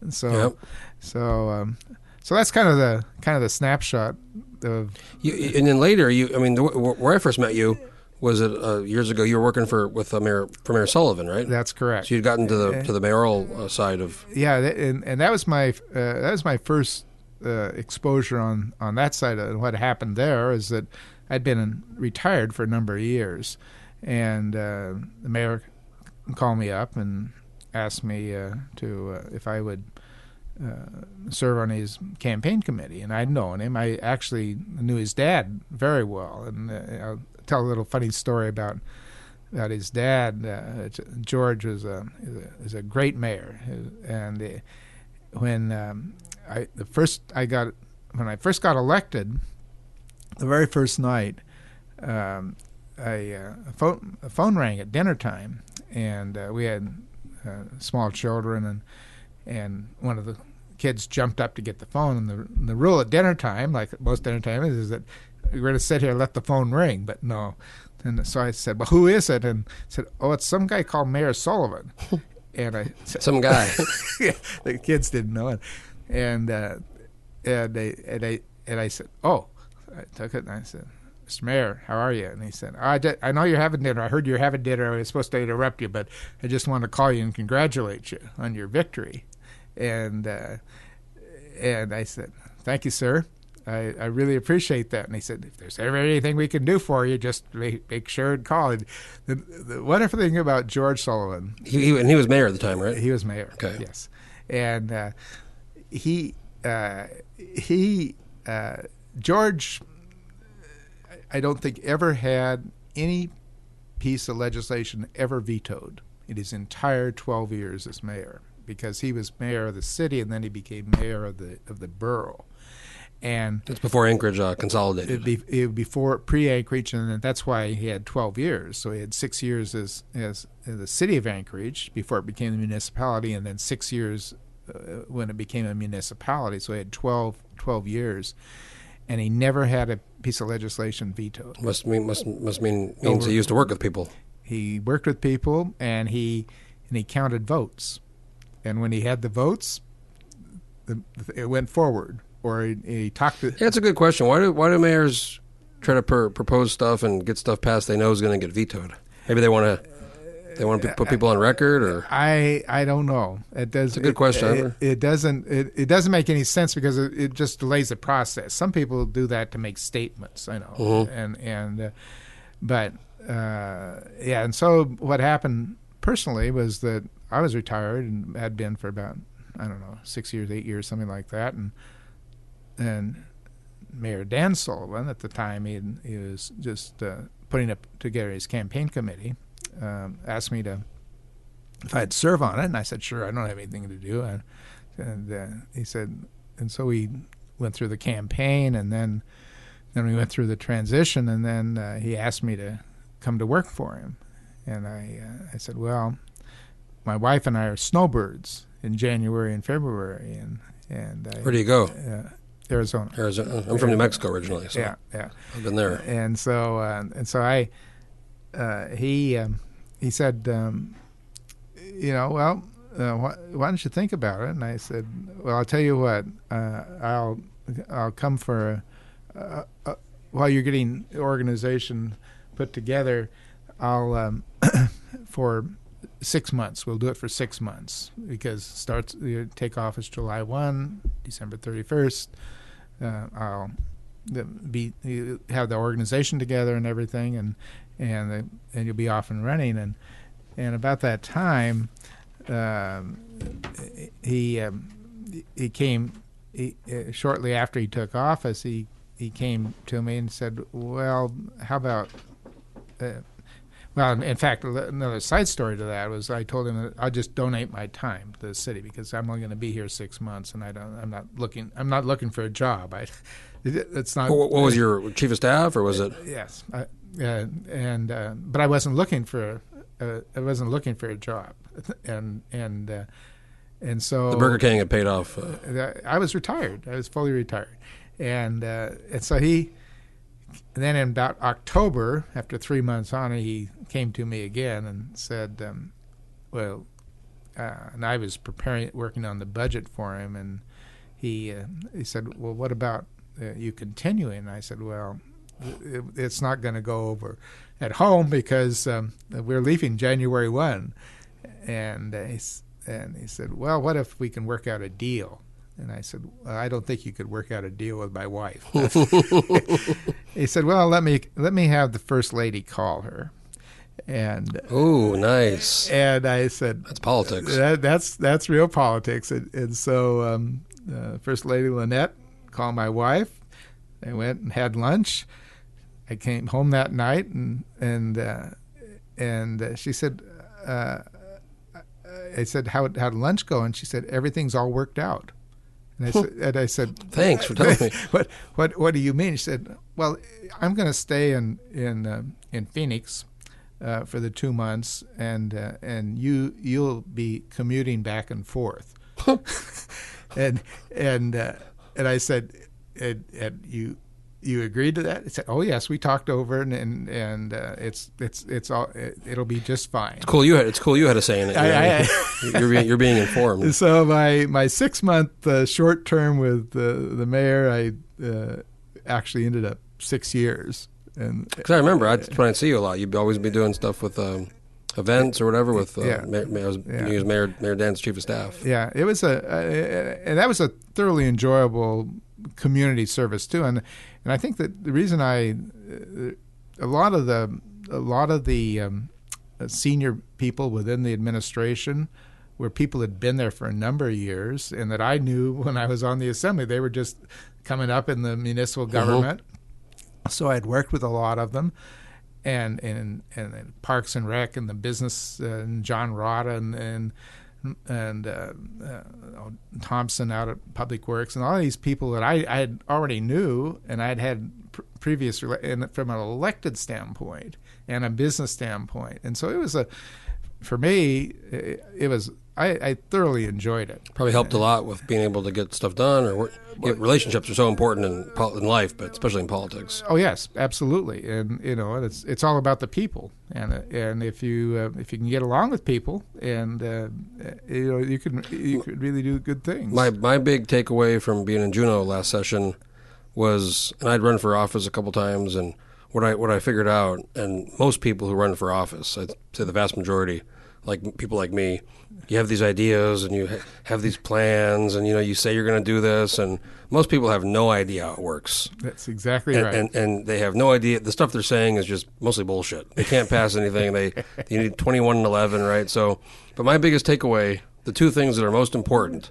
[SPEAKER 3] And so,
[SPEAKER 2] Yep.
[SPEAKER 3] so um, so that's kind of the kind of the snapshot of
[SPEAKER 2] You, and then later, you I mean, the, where I first met you was it uh, years ago. You were working for with uh, Mayor for Mayor Sullivan, right?
[SPEAKER 3] that's correct.
[SPEAKER 2] So you'd gotten to the to the mayoral uh, side of
[SPEAKER 3] yeah, and and that was my uh, that was my first uh, exposure on on that side. Of, and what happened there is that I'd been retired for a number of years, and uh, the mayor called me up and asked me uh, to uh, if I would. Uh, serve on his campaign committee, and I'd known him. I actually knew his dad very well, and uh, I'll tell a little funny story about about his dad. Uh, George was a is a, great mayor, and when um, I the first I got when I first got elected, the very first night, um, I, uh, a phone a phone rang at dinner time, and uh, we had uh, small children, and and one of the kids jumped up to get the phone, and the the rule at dinner time, like most dinner time is, is that we're going to sit here and let the phone ring, but no. And so I said, "Well, who is it?" And said, "Oh, it's some guy called Mayor Sullivan." and I said,
[SPEAKER 2] some guy.
[SPEAKER 3] the kids didn't know it, and uh, and they and I and I said, "Oh," I took it and I said, "Mr. Mayor, how are you?" And he said, oh, I, di- "I know you're having dinner. I heard you're having dinner. I was supposed to interrupt you, but I just wanted to call you and congratulate you on your victory." And uh, and I said, "Thank you, sir." I, I really appreciate that. And he said, if there's ever anything we can do for you, just make, make sure and call. And the, the wonderful thing about George Sullivan
[SPEAKER 2] he, he, and he was mayor at the time, right?
[SPEAKER 3] he was mayor.
[SPEAKER 2] Okay.
[SPEAKER 3] Yes, and uh, he uh, he uh, George. I don't think ever had any piece of legislation ever vetoed in his entire twelve years as mayor because he was mayor of the city and then he became mayor of the of the borough. And
[SPEAKER 2] that's before Anchorage uh, consolidated.
[SPEAKER 3] Be, it would before pre-Anchorage, and that's why he had 12 years. So he had six years as as the city of Anchorage before it became a municipality, and then six years uh, when it became a municipality. So he had 12, 12 years, and he never had a piece of legislation vetoed.
[SPEAKER 2] must mean must must mean means
[SPEAKER 3] Over-
[SPEAKER 2] he used to work with people.
[SPEAKER 3] He worked with people, and he and he counted votes, and when he had the votes, the, it went forward. Or he, he talked to
[SPEAKER 2] Yeah, it's a good question. Why do why do mayors try to pr- propose stuff and get stuff passed they know is going to get vetoed? Maybe they want to they want to put people on record, or
[SPEAKER 3] I I don't know. It does.
[SPEAKER 2] It's a good
[SPEAKER 3] it-
[SPEAKER 2] question.
[SPEAKER 3] It, it doesn't. It, it doesn't make any sense because it, it just delays the process. Some people do that to make statements. I know.
[SPEAKER 2] Mhm.
[SPEAKER 3] And and uh, but uh, yeah. And so what happened personally was that I was retired and had been for about I don't know six years, eight years, something like that, and and Mayor Dan Sullivan at the time he he was just uh, putting up together his campaign committee um, asked me to if I'd serve on it, and I said sure. I don't have anything to do, and, and uh, he said, and so we went through the campaign, and then then we went through the transition, and then uh, he asked me to come to work for him, and I uh, I said, well, my wife and I are snowbirds in January and February, and and I,
[SPEAKER 2] where do you go?
[SPEAKER 3] uh, Arizona.
[SPEAKER 2] Arizona. I'm from New Mexico originally, so
[SPEAKER 3] Yeah, yeah
[SPEAKER 2] I've been there.
[SPEAKER 3] and so uh, and so I uh, he um, he said um, you know well uh, why, why don't you think about it? And I said well I'll tell you what uh, I'll I'll come for a, a, a, while you're getting organization put together I'll um, for six months we'll do it for six months because starts you take off is July 1 December 31st uh, I'll be have the organization together and everything, and and the, and you'll be off and running. And and about that time, um, he um, he came he, uh, shortly after he took office. He he came to me and said, "Well, how about uh, Well, in- fact, another side story to that was I told him that I'll just donate my time to the city because I'm only going to be here six months, and I don't. I'm not looking. I'm not looking for a job. I. it- It's not.
[SPEAKER 2] What, what was your chief of staff, or was it?
[SPEAKER 3] Yes, I, uh, and uh, but I wasn't looking for. Uh, I wasn't looking for a job, and and uh, and so
[SPEAKER 2] The Burger King had paid off. Uh,
[SPEAKER 3] I was retired. I was fully retired, and uh, and so he. Then in about October, after three months on it, he came to me again and said, um, "Well," uh, and I was preparing, working on the budget for him, and he uh, he said, "Well, what about you continuing?" And I said, "Well, it, it's not going to go over at home because um, we're leaving January one." And he, and he said, "Well, what if we can work out a deal?" And I said, well, "I don't think you could work out a deal with my wife." he said, "Well, let me let me have the first lady call her." And
[SPEAKER 2] oh, nice.
[SPEAKER 3] and I said,
[SPEAKER 2] That's politics.
[SPEAKER 3] that, that's that's real politics. And, and so, um, uh, First Lady Lynette called my wife. They went and had lunch. I came home that night, and and uh, and uh, she said, uh, I said, how how did lunch go? And she said, everything's all worked out. And I said, and I said,
[SPEAKER 2] Thanks for telling me.
[SPEAKER 3] what what what do you mean? She said, "Well, I'm going to stay in in uh, in Phoenix uh, for the two months, and uh, and you you'll be commuting back and forth." and and uh, and I said, and, and you you agreed to that? He said, "Oh yes, we talked over, and and, and uh, it's it's it's all it, it'll be just fine."
[SPEAKER 2] Cool. You had it's cool. You had a say in it.
[SPEAKER 3] I- I-
[SPEAKER 2] you're being you're being informed.
[SPEAKER 3] So my my six month uh, short term with the the mayor, I uh, actually ended up six years, and
[SPEAKER 2] Because I remember I, when I'd see you a lot, you'd always be doing stuff with um, events or whatever with uh,
[SPEAKER 3] Yeah.
[SPEAKER 2] Mayor, Mayor,
[SPEAKER 3] Yeah.
[SPEAKER 2] he was Mayor Mayor Dan's chief of staff.
[SPEAKER 3] yeah, it was a, a and that was a thoroughly enjoyable community service too, and and I think that the reason I uh, lot of the a lot of the um, senior people within the administration were people that had been there for a number of years and that I knew when I was on the assembly. They were just coming up in the municipal government. So I'd worked with a lot of them. And and and Parks and Rec and the business uh, and John Rada and and and uh, uh, Thompson out at Public Works and all these people that I, I had already knew and I'd had pr- previous and from an elected standpoint and a business standpoint. And so it was a for me it, it was I, I thoroughly enjoyed it
[SPEAKER 2] Probably helped a lot with being able to get stuff done. Or work, relationships are so important in in life, but especially in politics.
[SPEAKER 3] Oh yes, absolutely, and you know it's it's all about the people, and and if you uh, if you can get along with people, and uh, you know you can you could really do good things.
[SPEAKER 2] My my big takeaway from being in Juneau last session was, and I'd run for office a couple times, and what I what I figured out, and most people who run for office, I'd say the vast majority, like people like me, you have these ideas and you ha- have these plans, and you know you say you're going to do this, and most people have no idea how it works.
[SPEAKER 3] That's exactly
[SPEAKER 2] And,
[SPEAKER 3] right.
[SPEAKER 2] and and they have no idea. The stuff they're saying is just mostly bullshit. They can't pass anything. They you need twenty one and eleven, right? So, but my biggest takeaway, the two things that are most important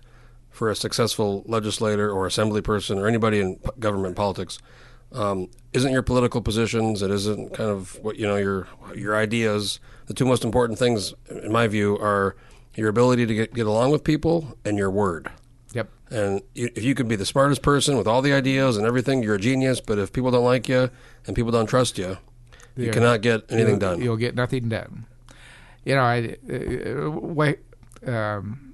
[SPEAKER 2] for a successful legislator or assembly person or anybody in p- government politics, um, isn't your political positions. It isn't kind of what you know your your ideas. The two most important things, in my view, are your ability to get, get along with people and your word.
[SPEAKER 3] yep.
[SPEAKER 2] And you- if you can be the smartest person with all the ideas and everything, you're a genius. But if people don't like you and people don't trust you, you
[SPEAKER 3] Yeah.
[SPEAKER 2] cannot get anything
[SPEAKER 3] you'll,
[SPEAKER 2] done.
[SPEAKER 3] You'll get nothing done. You know, I uh, wait. Um,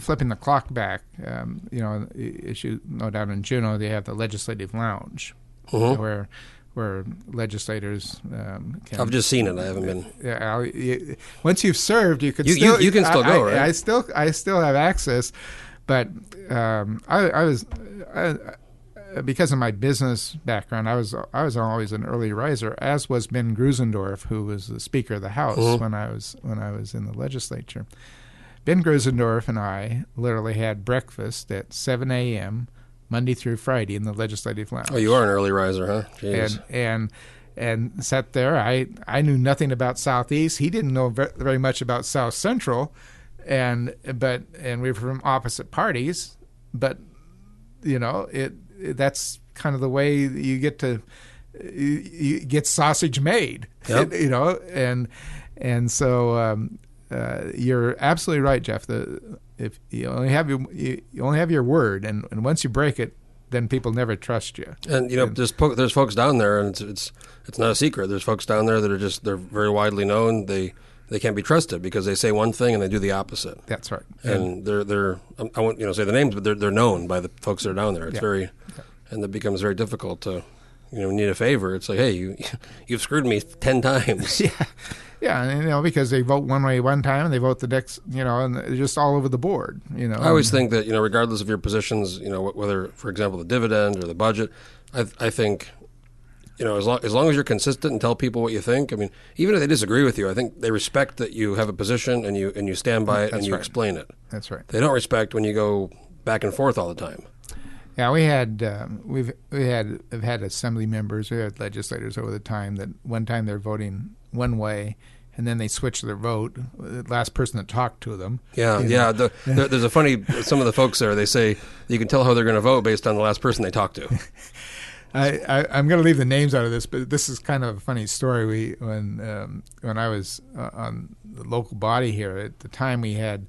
[SPEAKER 3] flipping the clock back, um, you know, as you know, down in Juneau, they have the legislative lounge
[SPEAKER 2] Mhm.
[SPEAKER 3] where where legislators um, can.
[SPEAKER 2] I've just seen it. I haven't been.
[SPEAKER 3] Yeah, I'll- you, once you've served, you can
[SPEAKER 2] You- you-
[SPEAKER 3] still
[SPEAKER 2] you can still
[SPEAKER 3] I-
[SPEAKER 2] go,
[SPEAKER 3] I,
[SPEAKER 2] right?
[SPEAKER 3] I still I still have access, but um, I, I was I, I- because of my business background, I was I was always an early riser, as was Ben Grussendorf, who was the Speaker of the House
[SPEAKER 2] Mhm.
[SPEAKER 3] when I was when I was in the legislature. Ben Grussendorf and I literally had breakfast at 7 a.m. Monday through Friday in the legislative lounge
[SPEAKER 2] Oh, you are an early riser, huh? Jeez.
[SPEAKER 3] and and and sat there. I I knew nothing about Southeast. He didn't know very much about South Central, and but and we were from opposite parties, but you know it, it that's kind of the way you get to you, you get sausage made.
[SPEAKER 2] Yep.
[SPEAKER 3] you know, and and so um, uh, you're absolutely right, Jeff. The if you only have your you, only have your word, and, and once you break it, then people never trust you.
[SPEAKER 2] And you know, there's po- there's folks down there, and it's, it's it's not a secret. There's folks down there that are just they're very widely known. They they can't be trusted because they say one thing and they do the opposite.
[SPEAKER 3] That's right.
[SPEAKER 2] And they're they're um, I won't you know say the names, but they're they're known by the folks that are down there. It's
[SPEAKER 3] Yeah.
[SPEAKER 2] very, and it becomes very difficult to you know need a favor. It's like hey you you've screwed me ten times.
[SPEAKER 3] yeah, yeah, you know, because they vote one way one time and they vote the next, you know, and they're just all over the board. You know,
[SPEAKER 2] I always think that you know, regardless of your positions, you know, whether, for example, the dividend or the budget, I, I think, you know, as long as long as you're consistent and tell people what you think. I mean, even if they disagree with you, I think they respect that you have a position and you and you stand by it and you
[SPEAKER 3] right.
[SPEAKER 2] explain it.
[SPEAKER 3] that's right.
[SPEAKER 2] They don't respect when you go back and forth all the time.
[SPEAKER 3] Yeah, we had um, we've we had have had assembly members, we had legislators over the time that one time they're voting one way, and then they switch their vote. The last person that talked to them.
[SPEAKER 2] Yeah, yeah. The, there, there's a funny. Some of the folks there, they say you can tell how they're going to vote based on the last person they talked to.
[SPEAKER 3] I, I I'm going to leave the names out of this, but this is kind of a funny story. We when um, when I was uh, on the local body here at the time, we had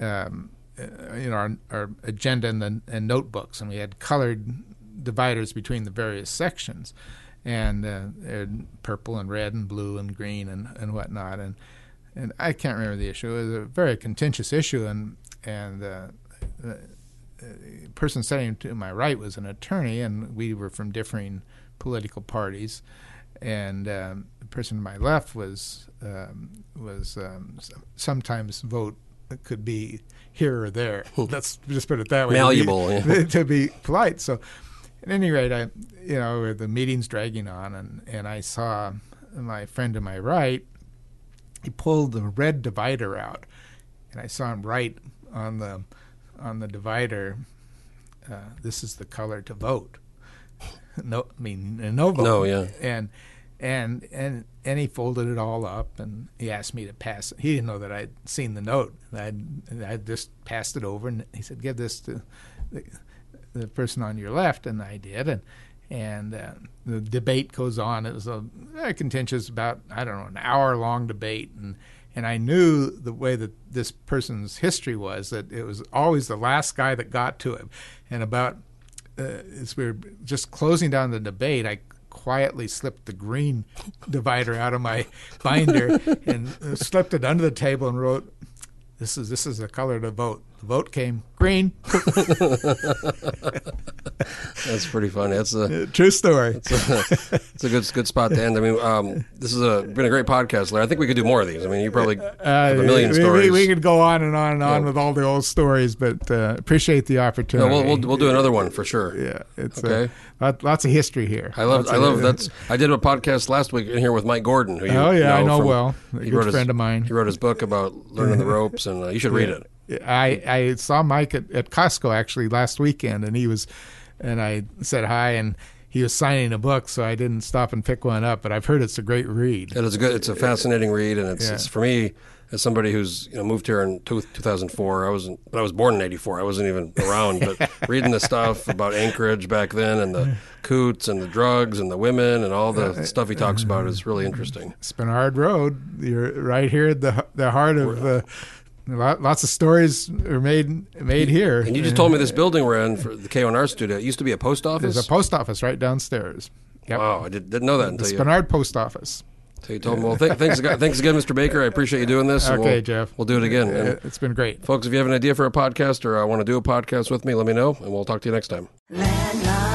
[SPEAKER 3] um, uh, you know our, our agenda and the and notebooks, and we had colored dividers between the various sections, and uh, and purple and red and blue and green and and whatnot, and and I can't remember the issue. It was a very contentious issue, and and uh, the person sitting to my right was an attorney, and we were from differing political parties. And um, the person to my left was um, was um, sometimes vote could be here or there. Let's just put it that way.
[SPEAKER 2] Malleable,
[SPEAKER 3] to be,
[SPEAKER 2] yeah.
[SPEAKER 3] to be polite. So, at any rate, I you know the meeting's dragging on, and and I saw my friend to my right. He pulled the red divider out, and I saw him write on the on the divider. Uh, this is the color to vote. No, I mean no vote.
[SPEAKER 2] No, yeah.
[SPEAKER 3] And and and and he folded it all up, and he asked me to pass. it. He didn't know that I'd seen the note. I'd I just passed it over, and he said, "Give this to the, the person on your left," and I did, and and uh, the debate goes on. It was a contentious, about I don't know, an hour long debate, and and I knew the way that this person's history was that it was always the last guy that got to him, and about uh, as we were just closing down the debate, I quietly slipped the green divider out of my binder and uh, slipped it under the table and wrote, "This is this is the color to vote." The vote came green.
[SPEAKER 2] That's pretty funny. That's a
[SPEAKER 3] True story.
[SPEAKER 2] it's a good good spot to end. I mean, um, this has been a great podcast, Larry. I think we could do more of these. I mean, you probably have a million
[SPEAKER 3] Uh, we,
[SPEAKER 2] stories.
[SPEAKER 3] We, we could go on and on and on
[SPEAKER 2] Yeah.
[SPEAKER 3] with all the old stories, but uh, appreciate the
[SPEAKER 2] no,
[SPEAKER 3] opportunity.
[SPEAKER 2] we'll, we'll we'll do another one for sure.
[SPEAKER 3] Yeah, it's
[SPEAKER 2] Okay.
[SPEAKER 3] uh, lot, lots of history here.
[SPEAKER 2] I love
[SPEAKER 3] Lots
[SPEAKER 2] I
[SPEAKER 3] of-
[SPEAKER 2] love that's I did a podcast last week in here with Mike Gordon. Who you
[SPEAKER 3] Oh, yeah, I know
[SPEAKER 2] from-
[SPEAKER 3] well. A
[SPEAKER 2] he
[SPEAKER 3] good
[SPEAKER 2] wrote his-
[SPEAKER 3] friend of mine.
[SPEAKER 2] He wrote his book about learning the ropes, and uh, you should read it.
[SPEAKER 3] I I saw Mike at, at Costco actually last weekend, and he was, and I said hi, and he was signing a book, so I didn't stop and pick one up. But I've heard it's a great read.
[SPEAKER 2] It is a good. It's a fascinating read, and it's,
[SPEAKER 3] Yeah.
[SPEAKER 2] it's for me as somebody who's you know moved here in two, 2004. I wasn't, but I was born in '84. I wasn't even around. But reading the stuff about Anchorage back then, and the coots, and the drugs, and the women, and all the stuff he talks about is really interesting.
[SPEAKER 3] Spenard Road, you're right here at the the heart of. Uh, lot- Lots of stories are made made here.
[SPEAKER 2] And you just told me this building we're in for the KONR studio. It used to be a post office.
[SPEAKER 3] There's a post office right downstairs. Yep.
[SPEAKER 2] Wow, I did, didn't know that
[SPEAKER 3] The
[SPEAKER 2] until you,
[SPEAKER 3] Spenard Post Office.
[SPEAKER 2] until you told me. Well, th- thanks, ag- thanks again, Mr. Baker. I appreciate you doing this.
[SPEAKER 3] Okay,
[SPEAKER 2] we'll,
[SPEAKER 3] Jeff.
[SPEAKER 2] We'll do it again.
[SPEAKER 3] Uh,
[SPEAKER 2] And
[SPEAKER 3] It's been great.
[SPEAKER 2] folks, if you have an idea for a podcast or uh, want to do a podcast with me, let me know, and we'll talk to you next time.
[SPEAKER 1] Let